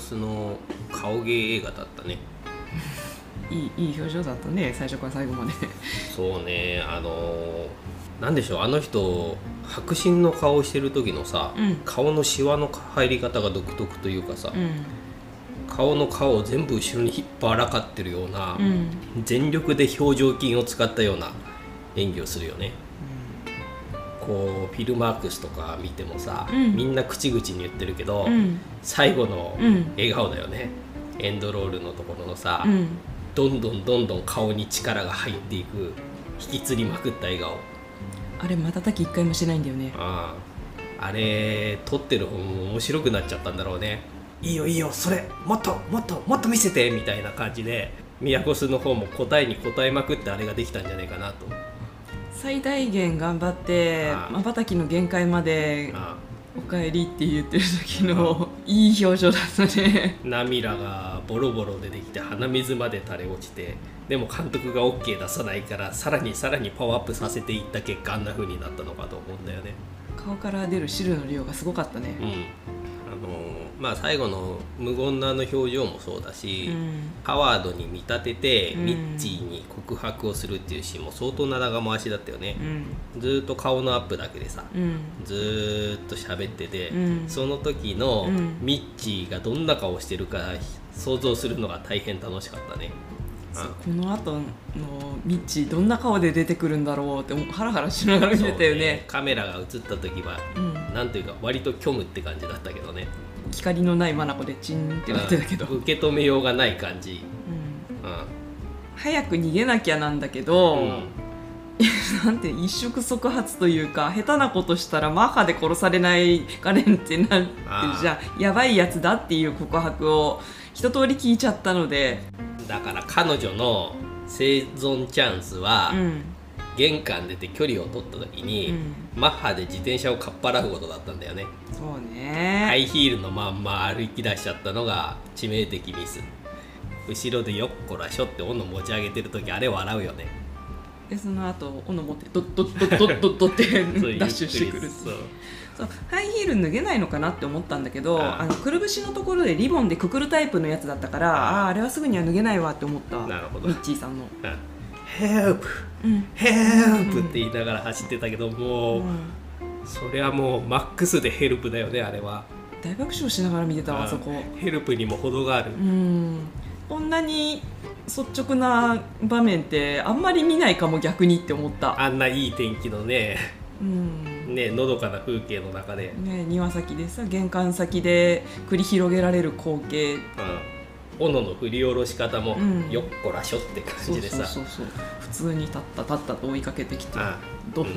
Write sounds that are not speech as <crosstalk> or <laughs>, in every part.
スの顔芸映画だったね。いいいい表情だったね最初から最後まで。そうねあのなんでしょうあの人迫真の顔してる時のさ、うん。顔のシワの入り方が独特というかさ、うん。顔の皮を全部後ろに引っ張らかってるような、うん。全力で表情筋を使ったような演技をするよね、こうフィルマークスとか見てもさ、うん。みんな口々に言ってるけど、うん。最後のうん笑顔だよね、エンドロールのところのさ、うん。どんどんどんどん顔に力が入っていく引きつりまくった笑顔。あれ瞬き一回もしないんだよね。ああ。あれ撮ってる方も面白くなっちゃったんだろうね。いいよいいよそれ。もっともっともっと見せてみたいな感じで宮古スの方も答えに答えまくってあれができたんじゃないかなと最大限頑張ってまばたきの限界まであ「おかえり」って言ってる時のいい表情だったね。あ涙がボロボロ出てきて鼻水まで垂れ落ちてでも監督が OK 出さないからさらにさらにパワーアップさせていった結果あんな風になったのかと思うんだよね。顔から出る汁の量がすごかったね。うん。あのまあ最後の無言のあの表情もそうだし、うん。ハワードに見立ててうん。ミッチーに告白をするっていうシーンも相当な長回しだったよね。う、ん。ずーっと顔のアップだけでさうん。ずーっと喋ってて、うん。その時のうん。ミッチーがどんな顔してるか想像するのが大変楽しかったね。この後のミッチーどんな顔で出てくるんだろうってハラハラしながら見てたよそうね。カメラが映った時はうん、なんというか割と虚無って感じだったけどね。光のない眼でチンってなってたけど、うん。受け止めようがない感じ。うん。うん早く逃げなきゃなんだけど、うん。なんて一触即発というか下手なことしたらマッハで殺されないかねんってなってじゃあやばいやつだっていう告白を一通り聞いちゃったので、だから彼女の生存チャンスは、うん。玄関出て距離を取った時に、マッハで自転車をかっぱらうことだったんだよね。そうね、ハイヒールのまんま歩き出しちゃったのが致命的ミス後ろでよっこらしょって斧持ち上げてる時あれ笑うよね。でその後斧持ってドッドッドッドッドッドッってダッシュしてくるそう。そうハイヒール脱げないのかなって思ったんだけどあのくるぶしのところでリボンでくくるタイプのやつだったからああ。あれはすぐには脱げないわって思った。なるほど。ミッチーさんの、うん。ヘルプうん。ヘルプって言いながら走ってたけどもう、うん。それはもうマックスでヘルプだよねあれは。大爆笑しながら見てたわあそこ。ヘルプにも程がある、うんこんなに率直な場面ってあんまり見ないかも逆にって思った、あんないい天気のねうん。ねのどかな風景の中で、ね、庭先でさ玄関先で繰り広げられる光景。うん、斧の振り下ろし方も、うん。よっこらしょって感じでさ。そうそう普通に立った立ったと追いかけてきて。あドうん。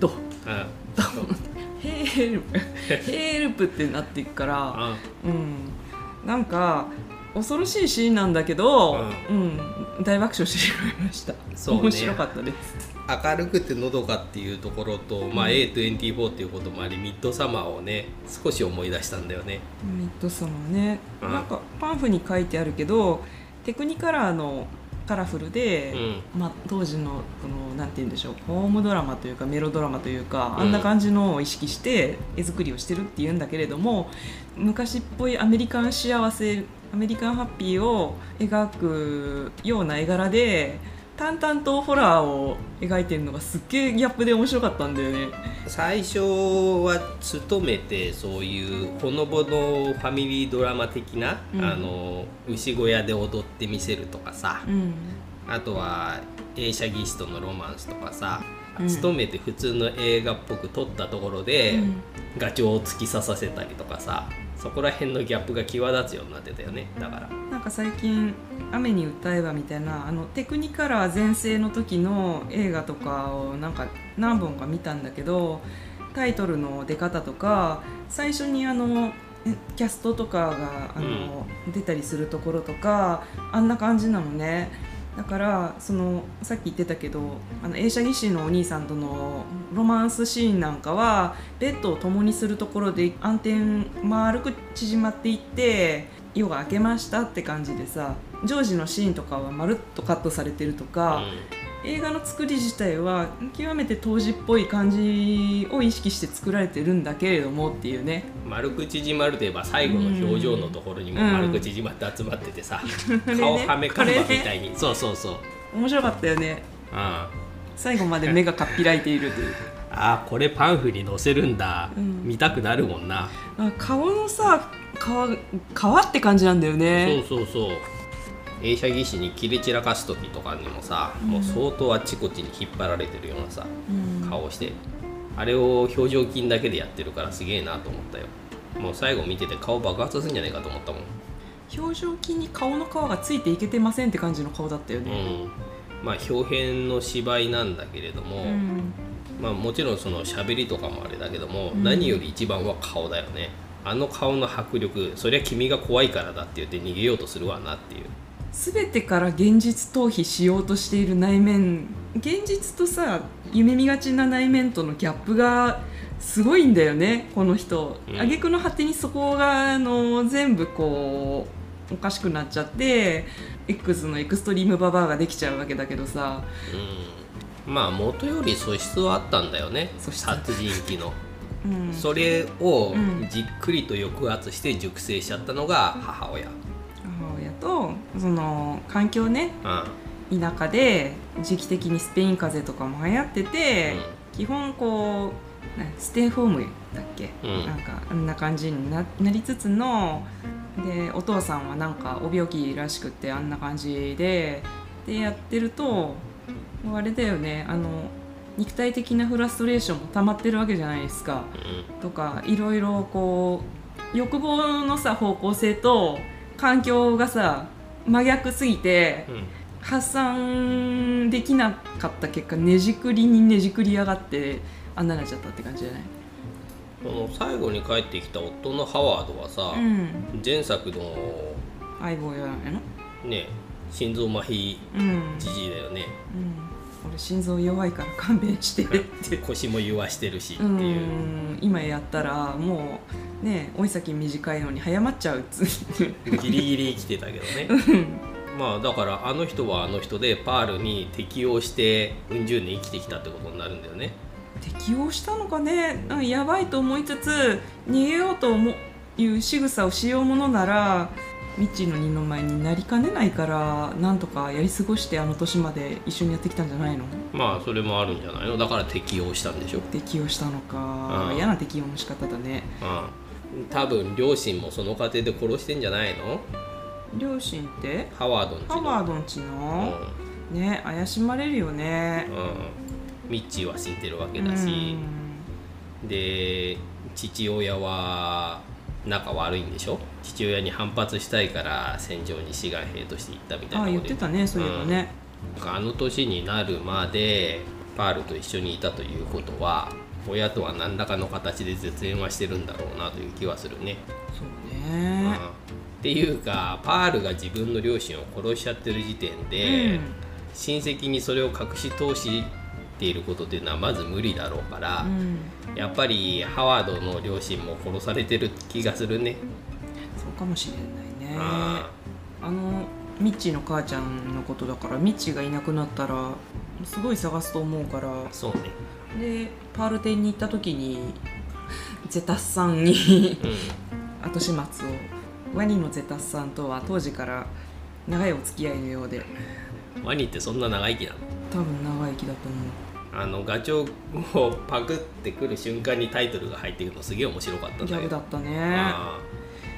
ドあヘルプヘルプってなっていくから。あ。うん。なんか恐ろしいシーンなんだけど、ううん。大爆笑してしまいました、そうね。面白かったです。明るくてのどかっていうところと、まあ、うん A24 っていうこともありミッドサマーをね少し思い出したんだよね。ミッドサマーね、うん。なんかパンフに書いてあるけどテクニカラーのカラフルで、うん。まあ、当時のこのなんて言うんでしょうホームドラマというかメロドラマというか、うん。あんな感じのを意識して絵作りをしてるっていうんだけれども昔っぽいアメリカン幸せアメリカンハッピーを描くような絵柄で淡々とホラーを描いてるのがすっげえギャップで面白かったんだよね。最初は勤めてそういうほのぼのファミリードラマ的な、うん。あの牛小屋で踊ってみせるとかさ、うん。あとは映写技師とのロマンスとかさ、うん。勤めて普通の映画っぽく撮ったところで、うん。ガチョウを突き刺させたりとかさそこら辺のギャップが際立つようになってたよね。だから。なんか最近「雨に歌えば」みたいなあのテクニカラー全盛の時の映画とかをなんか何本か見たんだけどタイトルの出方とか最初にあのえキャストとかがあの、出たりするところとかあんな感じなのねだからそのさっき言ってたけどあの映写技師のお兄さんとのロマンスシーンなんかはベッドを共にするところで暗転丸く縮まっていって夜が明けましたって感じでさジョージのシーンとかはまるっとカットされてるとか、映画の作り自体は極めて当時っぽい感じを意識して作られてるんだけれどもっていうね。丸く縮まるといえば最後の表情のところにもうん。丸く縮まって集まっててさ、れ <laughs> ね。顔はめ看板みたいに、そうそうそう。面白かったよね。あ最後まで目がかっぴらいているという。<laughs> あこれパンフに載せるんだ、うん。見たくなるもんな、あ顔のさ皮皮って感じなんだよね。そうそうそう映写技師に切れ散らかす時とかにもさ、もう相当あっちこっちに引っ張られてるようなさうん。顔をしてあれを表情筋だけでやってるからすげえなと思ったよ。もう最後見てて顔爆発するんじゃないかと思ったもん。表情筋に顔の皮がついていけてませんって感じの顔だったよね。うん。まあ表現の芝居なんだけれども、うん。まあ、もちろんその喋りとかもあれだけども、うん。何より一番は顔だよね。あの顔の迫力そりゃ君が怖いからだって言って逃げようとするわなっていう全てから現実逃避しようとしている内面現実とさ夢見がちな内面とのギャップがすごいんだよねこの人。うん。挙句の果てにそこがあの全部こうおかしくなっちゃって X のエクストリームババアができちゃうわけだけどさ。うん。まあ元より素質はあったんだよね殺人鬼の、うん。それをうん。じっくりと抑圧して熟成しちゃったのが母親、母親とその環境ねうん。田舎で時期的にスペイン風邪とかも流行ってて、基本こうなステイホームだっけ、うん。なんかあんな感じにななりつつのでお父さんはなんかお病気らしくってあんな感じででやってるとあれだよねあの肉体的なフラストレーションも溜まってるわけじゃないですか。うとかいろいろこう欲望のさ方向性と環境がさ真逆すぎてんうん。発散できなかった結果ねじくりにねじくり上がってあんなになっちゃったって感じじゃない？この最後に帰ってきた夫のハワードはさ、うん。前作の相棒やのね心臓麻痺うん、じじいだよね。うん、俺心臓弱いから勘弁してって。腰も言わしてるしってう。いう、ん。今やったらもうね追い先短いのに早まっちゃうっつギリギリ生きてたけどね。まあだからあの人はあの人でパールに適応してうん十年生きてきたってことになるんだよね。適応したのかね？うんやばいと思いつつ逃げようと思ういう仕草をしようものなら未知の二の舞になりかねないからなんとかやり過ごしてあの年まで一緒にやってきたんじゃないの？まあそれもあるんじゃないの？だから適応したんでしょ？適応したのか。うん。嫌な適応の仕方だね。うん多分両親もその過程で殺してんじゃないの？両親って？ハワードの。ハワードんちの、ね怪しまれるよね。うん、うん、ミッチーは死んでるわけだし、で父親は仲悪いんでしょ？父親に反発したいから戦場に志願兵として行ったみたいあなこと言ってたねそういえばね、あの年になるまでパールと一緒にいたということは親とは何らかの形で絶縁はしてるんだろうなという気はするね。そううん。ね、っていうかパールが自分の両親を殺しちゃってる時点で、親戚にそれを隠し通していることっていうのはまず無理だろうから、うん。やっぱりハワードの両親も殺されてる気がするね。そうかもしれないね。ああのミッチーの母ちゃんのことだからミッチーがいなくなったらすごい探すと思うから。ーそうね。でパール店に行った時に <laughs> ゼタスさんにうん。後始末を。ワニのゼタスさんとは当時から長いお付き合いのようで。ワニってそんな長生きなの？多分長生きだと思あのガチョウをパクってくる瞬間にタイトルが入ってくるのすげえ面白かったんだようギャグだったね。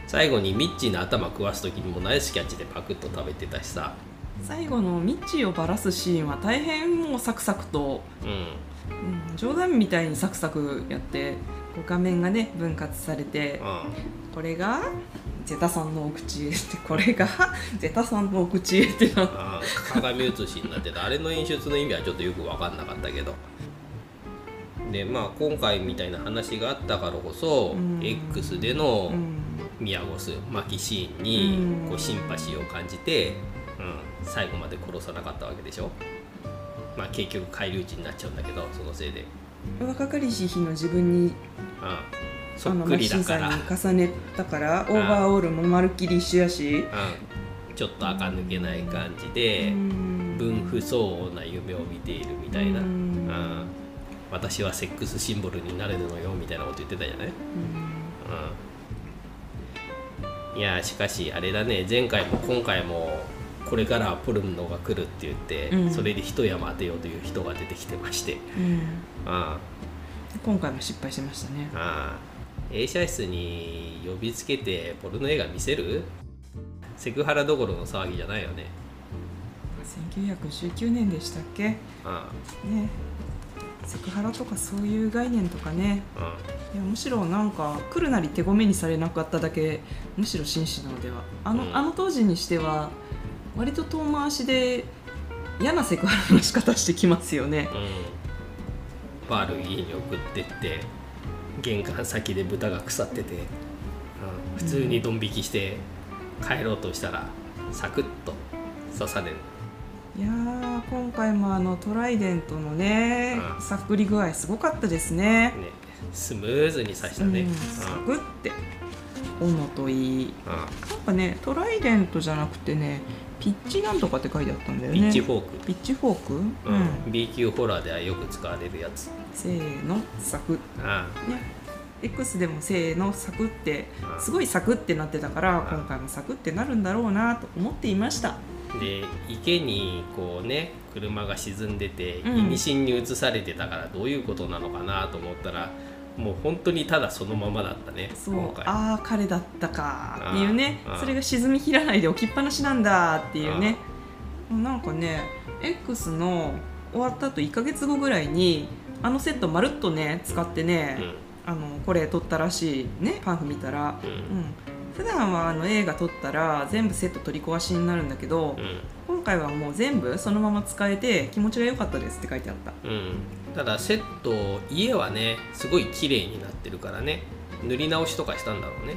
最後にミッチーの頭食わす時にもナイスキャッチでパクッと食べてたしさ。最後のミッチーをバラすシーンは大変もうサクサクと、うんうん、冗談みたいにサクサクやってこう画面がね分割されてうこれがゼタさんのお口へってこれが <laughs> ゼタさんのお口へってなっん、あー鏡写しになってた。あれの演出の意味はちょっとよく分かんなかったけど。でまあ今回みたいな話があったからこそ、うん。X でのうん。ミヤゴス巻きシーンにうん。こうシンパシーを感じて、うん、最後まで殺さなかったわけでしょまあ結局返り討ちになっちゃうんだけどそのせいで、若かりし日の自分にうん、そっくりだから、重ねたからオーバーオールもまるっきり一緒やし。うん、ちょっと垢抜けない感じで、うん。分不相応な夢を見ているみたいな、ううん。ん私はセックスシンボルになれるのよみたいなこと言ってたじゃない、うん、いやしかしあれだね。前回も今回もこれからはポルノが来るって言って、うん。それで一山当てようという人が出てきてまして。うん。あ今回も失敗しましたね。ああ。あ映写室に呼びつけてポルノ映画見せる？セクハラどころの騒ぎじゃないよね。1919年でしたっけ？ねあ。セクハラとかそういう概念とかね。あ。いやむしろなんか来るなり手ごめにされなかっただけむしろ紳士なのでは。あの,、うん。あの当時にしては割と遠回しで嫌なセクハラの仕方してきますよね。うん、うん、パール家に送ってって玄関先で豚が腐ってて、うん、普通にドン引きして帰ろうとしたらサクッと刺される。いやー今回もあのトライデントのねうん。さっくり具合すごかったですね。ね。スムーズに刺したね、ううん。んサクって斧といい。うん。なんかねトライデントじゃなくてねピッチなんとかって書いてあったんだよね。ピッチフォーク、ピッチフォーク、うん。うん、B 級ホラーではよく使われるやつ。せーのサク。あね。X でもせーのサクってあすごいサクってなってたからあ今回もサクってなるんだろうなと思っていました。で池にこうね車が沈んでてうん。意味深に移されてたからどういうことなのかなと思ったら、もう本当にただそのままだったねそう。ああ彼だったか。っていうね。それが沈みきらないで置きっぱなしなんだっていうね。なんかね X の終わった後1ヶ月後ぐらいにあのセットまるっとね使ってね、あのこれ撮ったらしいねパンフ見たら、うん。うん。うん、普段はあの映画撮ったら全部セット取り壊しになるんだけど、今回はもう全部そのまま使えて気持ちが良かったですって書いてあった。うんうんただセット家はねすごい綺麗になってるからね塗り直しとかしたんだろうね。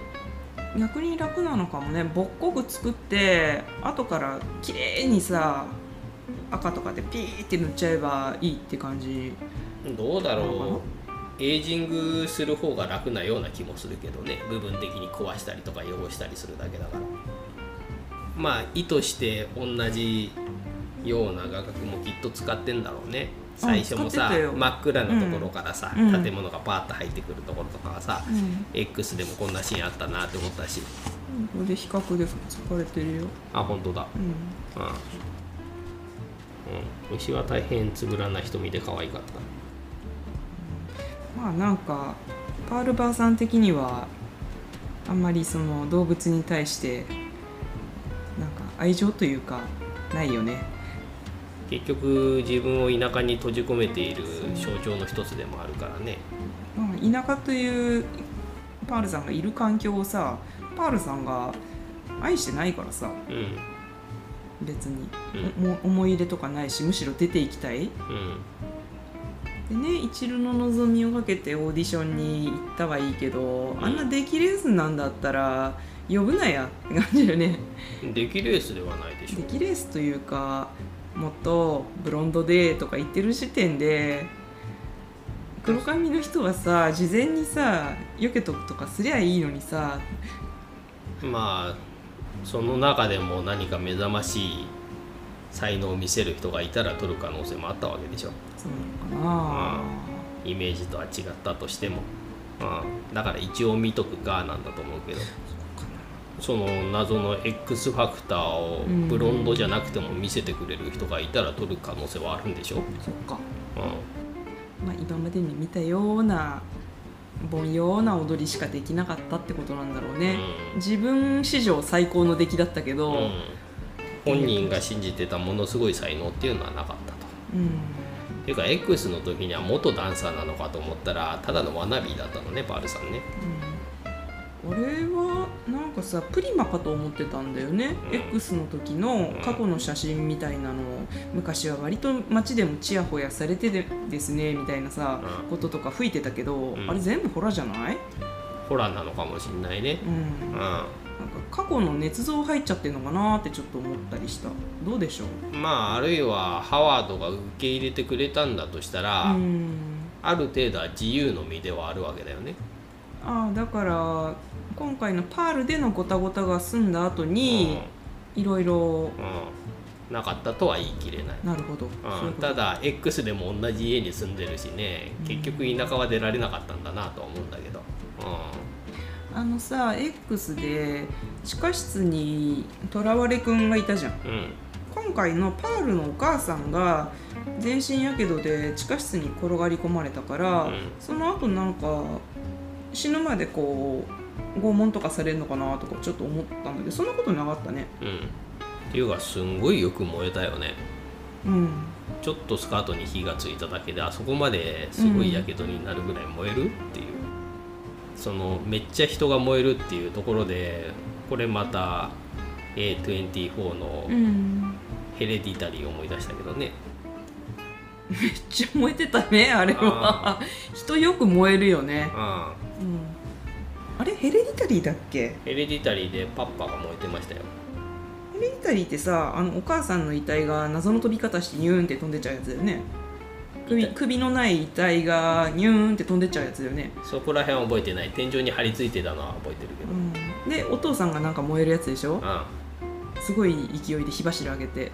逆に楽なのかもね。ぼっこく作って後から綺麗にさ赤とかでピーって塗っちゃえばいいって感じ。どうだろう。エイジングする方が楽なような気もするけどね。部分的に壊したりとか汚したりするだけだから。まあ意図して同じような画角もきっと使ってんだろうね最初もさ真っ暗なところからさ、うん。建物がパーッと入ってくるところとかはさ、うん。X でもこんなシーンあったなって思ったし。これで比較で使われてるよ。あ本当だ。うん。うん、うん、牛は大変つぶらな瞳で可愛かった。まあなんかパールバーさん的にはあんまりその動物に対してなんか愛情というかないよね結局自分を田舎に閉じ込めている象徴の一つでもあるからね。まあ田舎というパールさんがいる環境をさパールさんが愛してないからさうん。別に、うん。思い入れとかないしむしろ出ていきたい。うん。でね一縷の望みをかけてオーディションに行ったはいいけど、あんな出来レースなんだったら呼ぶなやって感じだよね。出来レースではないでしょ。出来レースというかもっとブロンドでとか言ってる時点で黒髪の人はさ事前にさよけとくとかすりゃいいのにさ。まあその中でも何か目覚ましい才能を見せる人がいたら取る可能性もあったわけでしょ。そうなのかな、イメージとは違ったとしても、うん、だから一応見とくかなんだと思うけどその謎の X ファクターをうん。ブロンドじゃなくても見せてくれる人がいたら取る可能性はあるんでしょ、そっか、うまあ、今までに見たような凡庸な踊りしかできなかったってことなんだろうね、うん。自分史上最高の出来だったけど、んうん、本人が信じてたものすごい才能っていうのはなかったと。うん。っていうか X の時には元ダンサーなのかと思ったらただのワナビーだったのねパールさんね。うん俺はなんかさプリマかと思ってたんだよね、うん。X の時の過去の写真みたいなのを昔は割と街でもちやほやされてでですねみたいなさ、うん。こととか吹いてたけど、ん。あれ全部ホラじゃない、ホラーなのかもしんないね。うん、うなんか過去の捏造入っちゃってるのかなってちょっと思ったりした。どうでしょう？んまああるいはハワードが受け入れてくれたんだとしたら、うん。ある程度は自由の身ではあるわけだよねああだから今回のパールでのゴタゴタが済んだ後にいろいろうん。うんなかったとは言い切れない、なるほど。そうんただ X でも同じ家に住んでるしね。結局田舎は出られなかったんだなとは思うんだけど、あのさ X で地下室にとらわれくんがいたじゃんうん。うん、今回のパールのお母さんが全身やけどで地下室に転がり込まれたから、うん。その後なんか死ぬまでこう拷問とかされるのかなとかちょっと思ったんだけどそんなことなかったね。うん、っていうかすんごいよく燃えたよね。うん。ちょっとスカートに火がついただけであそこまですごいやけどになるぐらい燃えるっていう、そのめっちゃ人が燃えるっていうところでこれまた A24 のうんヘレディタリーを思い出したけどね、めっちゃ燃えてたねあれは。人よく燃えるよね、うん、うん、あれヘレディタリーだっけ？ヘレディタリーでパッパが燃えてましたよ。ヘレディタリーってさあのお母さんの遺体が謎の飛び方してニューンって飛んでっちゃうやつだよね。首首のない遺体がニューンって飛んでっちゃうやつだよね、そこら辺は覚えてない。天井に張り付いてたのは覚えてるけど、うん、でお父さんがなんか燃えるやつでしょ？うすごい勢いで火柱上げて。ん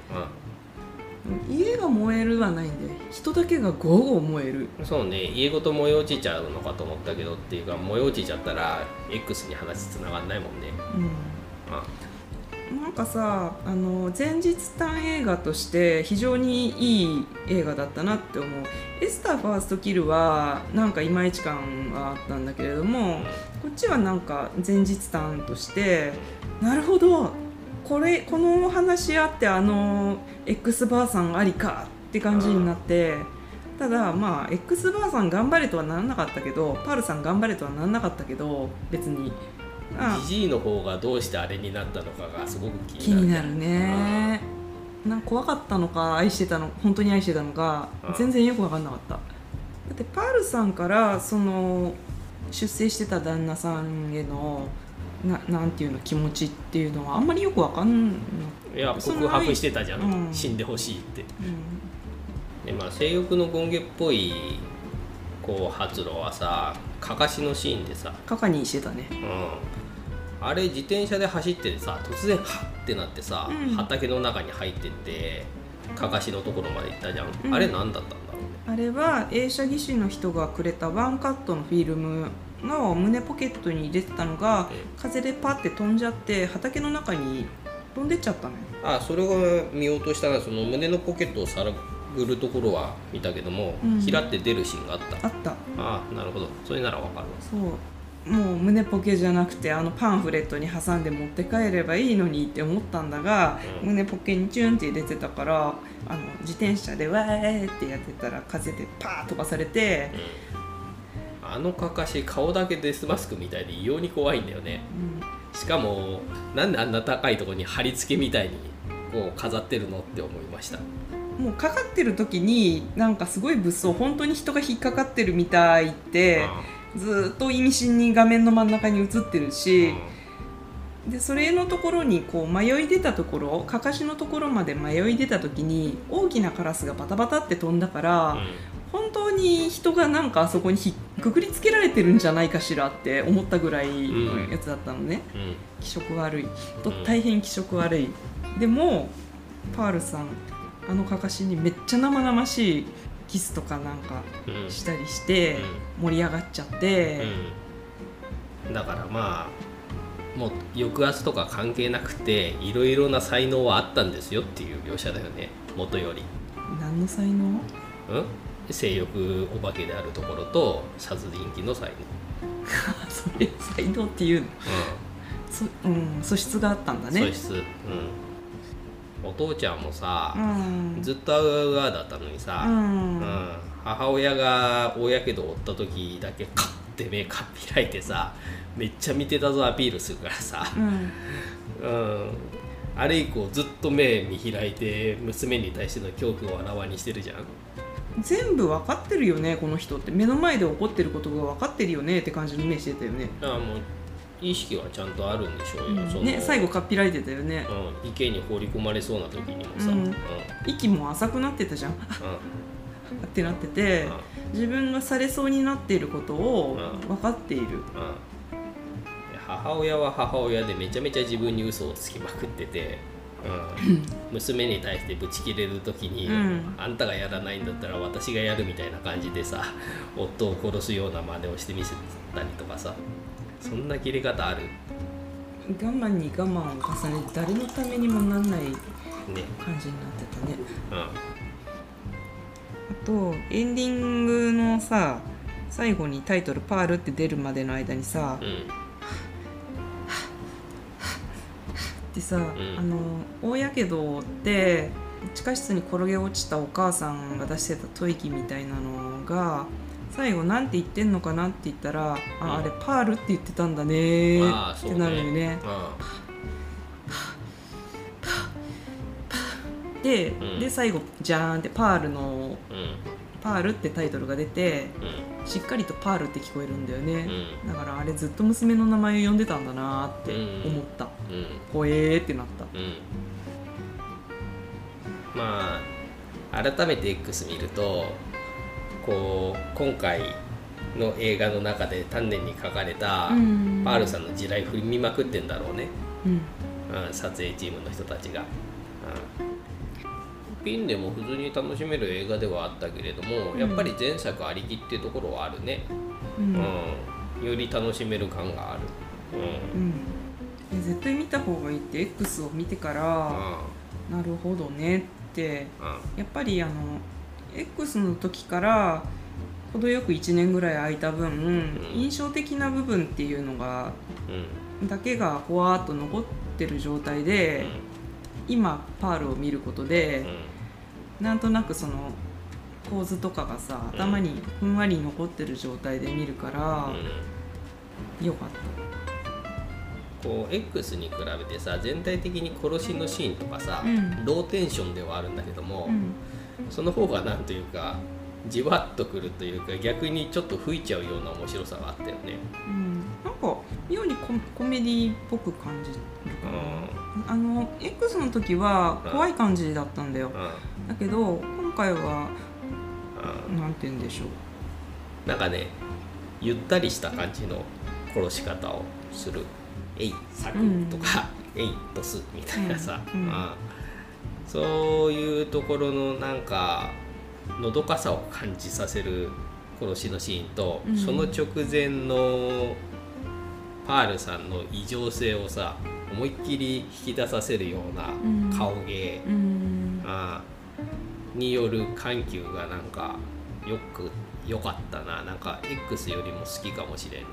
家が燃えるはないんで人だけがゴーゴー燃える。うん、そうね。家ごと燃え落ちちゃうのかと思ったけどっていうか燃え落ちちゃったら X に話つながんないもんね。うん。うんなんかさあの前日短映画として非常にいい映画だったなって思う。エスターファーストキルはなんかいまいち感があったんだけれどもこっちはなんか前日短としてなるほどこれこの話あってあの X バーさんありかって感じになってただまあ X バーさん頑張れとはならなかったけどパールさん頑張れとはならなかったけど別に。あジジイの方がどうしてあれになったのかがすごく気気になる。になるね。なんか怖かったのか愛してたの本当に愛してたのかうん。全然よく分かんなかった。だってパールさんからその出生してた旦那さんへのななんていうの気持ちっていうのはあんまりよく分かんないいや告白してたじゃん、うん。死んでほしいって。うん。でまあ性欲の権下っぽいこう発露はさかかしのシーンでさ、カカにしてたね。うん、あれ自転車で走っててさ突然ハッてなってさ、うん。畑の中に入ってってかかしのところまで行ったじゃん、うん。あれ何だったんだろうね。あれは映写技師の人がくれたワンカットのフィルムの胸ポケットに入れてたのが風でパッて飛んじゃって畑の中に飛んでっちゃったのよ。あそれを見ようとしたらその胸のポケットをさらぐるところは見たけども、うん。ひらって出るシーンがあった。あった。ああなるほど。それならわかるわ。そう。もう胸ポケじゃなくてあのパンフレットに挟んで持って帰ればいいのにって思ったんだが、うん。胸ポケにチュンって入れてたからあの自転車でわーってやってたら風でパーッ飛ばされて、あのかかし顔だけデスマスクみたいで異様に怖いんだよね。しかもなんであんな高いところに貼り付けみたいにこう飾ってるのって思いました。うん、もうかかってる時になんかすごい物騒本当に人が引っかかってるみたいってずーっと意味深に画面の真ん中に映ってるし、でそれのところにこう迷い出たところかかしのところまで迷い出た時に大きなカラスがバタバタって飛んだから、本当に人がなんかあそこにひくくりつけられてるんじゃないかしらって思ったぐらいのやつだったのね、うん。うん。気色悪い。とうん。大変気色悪い、でもパールさんあのかかしにめっちゃ生々しいキスとかなんかうんしたりして盛り上がっちゃって、うん。だからまあもう抑圧とか関係なくていろいろな才能はあったんですよっていう描写だよね。元より、何の才能？うん、性欲お化けであるところと殺人鬼の才 <laughs> それ才能っていうの？そ、うん、素質があったんだ能、ね。素質、うん、お父ちゃんもさう、ん。ずっとアウアウアウだったのにさ、うん。うん。母親が大やけどを負った時だけカッて目かっ開いてさめっちゃ見てたぞアピールするからさ、うん。うん、あれ以降ずっと目見開いて娘に対しての恐怖をあらわにしてるじゃん全部分かってるよねこの人って。目の前で起こってることが分かってるよねって感じの目してたよね,、だからもう意識はちゃんとあるんでしょうよ、そのね最後かっぴらいてたよね。うん、池に放り込まれそうな時にもさ、うん。うんうん息も浅くなってたじゃん。<laughs> ってなってて自分がされそうになっていることをうん。分かっている。母親は母親でめちゃめちゃ自分に嘘をつきまくってて。うん、娘に対してブチ切れる時に、うん。あんたがやらないんだったら私がやるみたいな感じでさ夫を殺すような真似をしてみせたりとかさそんな切れ方ある？我慢に我慢を重ねて誰のためにもなんないね。感じになってたね。うん。あとエンディングのさ最後にタイトル「パール」って出るまでの間にさ、うんでさ、ん。あの大やけどって地下室に転げ落ちたお母さんが出してた吐息みたいなのが最後なんて言ってんのかなって言ったら、ああれパールって言ってたんだねーってなるよね。うで,、うん。で最後じゃーんってパールのんうん「パール」ってタイトルが出てうん。しっかりとパールって聞こえるんだよね。うん。だからあれずっと娘の名前を呼んでたんだなーって思った。うん。ほえーってなった。うん。まあ改めて X 見るとこう今回の映画の中で丹念に書かれたうん。パールさんの地雷振りまくってんだろうね、うん。うん、撮影チームの人たちが、うん、ピンでも普通に楽しめる映画ではあったけれども、うん。やっぱり前作ありきっていうところはあるね、うん。うん、より楽しめる感がある、うん。絶対見た方がいいって X を見てから、なるほどねって。やっぱりあの X の時から程よく1年ぐらい空いた分、ん。印象的な部分っていうのがうん。だけがほわーっと残ってる状態で、今パールを見ることで、なんとなくその構図とかがさうん。頭にふんわり残ってる状態で見るからうん、よかった。こう X に比べてさ全体的に殺しのシーンとかさ、うん。ローテンションではあるんだけども、うん。その方がなんというかじわっとくるというか逆にちょっと吹いちゃうような面白さがあったよね。うん、なんか妙にココメディっぽく感じるかな、あの X の時は怖い感じだったんだよ、うん。だけど今回はうん。なんて言うんでしょう。なんかねゆったりした感じの殺し方をする「えいサク」とか「えいドス」みたいなさ、うん。うん。そういうところのなんかのどかさを感じさせる殺しのシーンと、うん。その直前のパールさんの異常性をさ思いっきり引き出させるようなうん。顔芸、うん。あーによる緩急がなんかよく良かったな。なんか X よりも好きかもしれん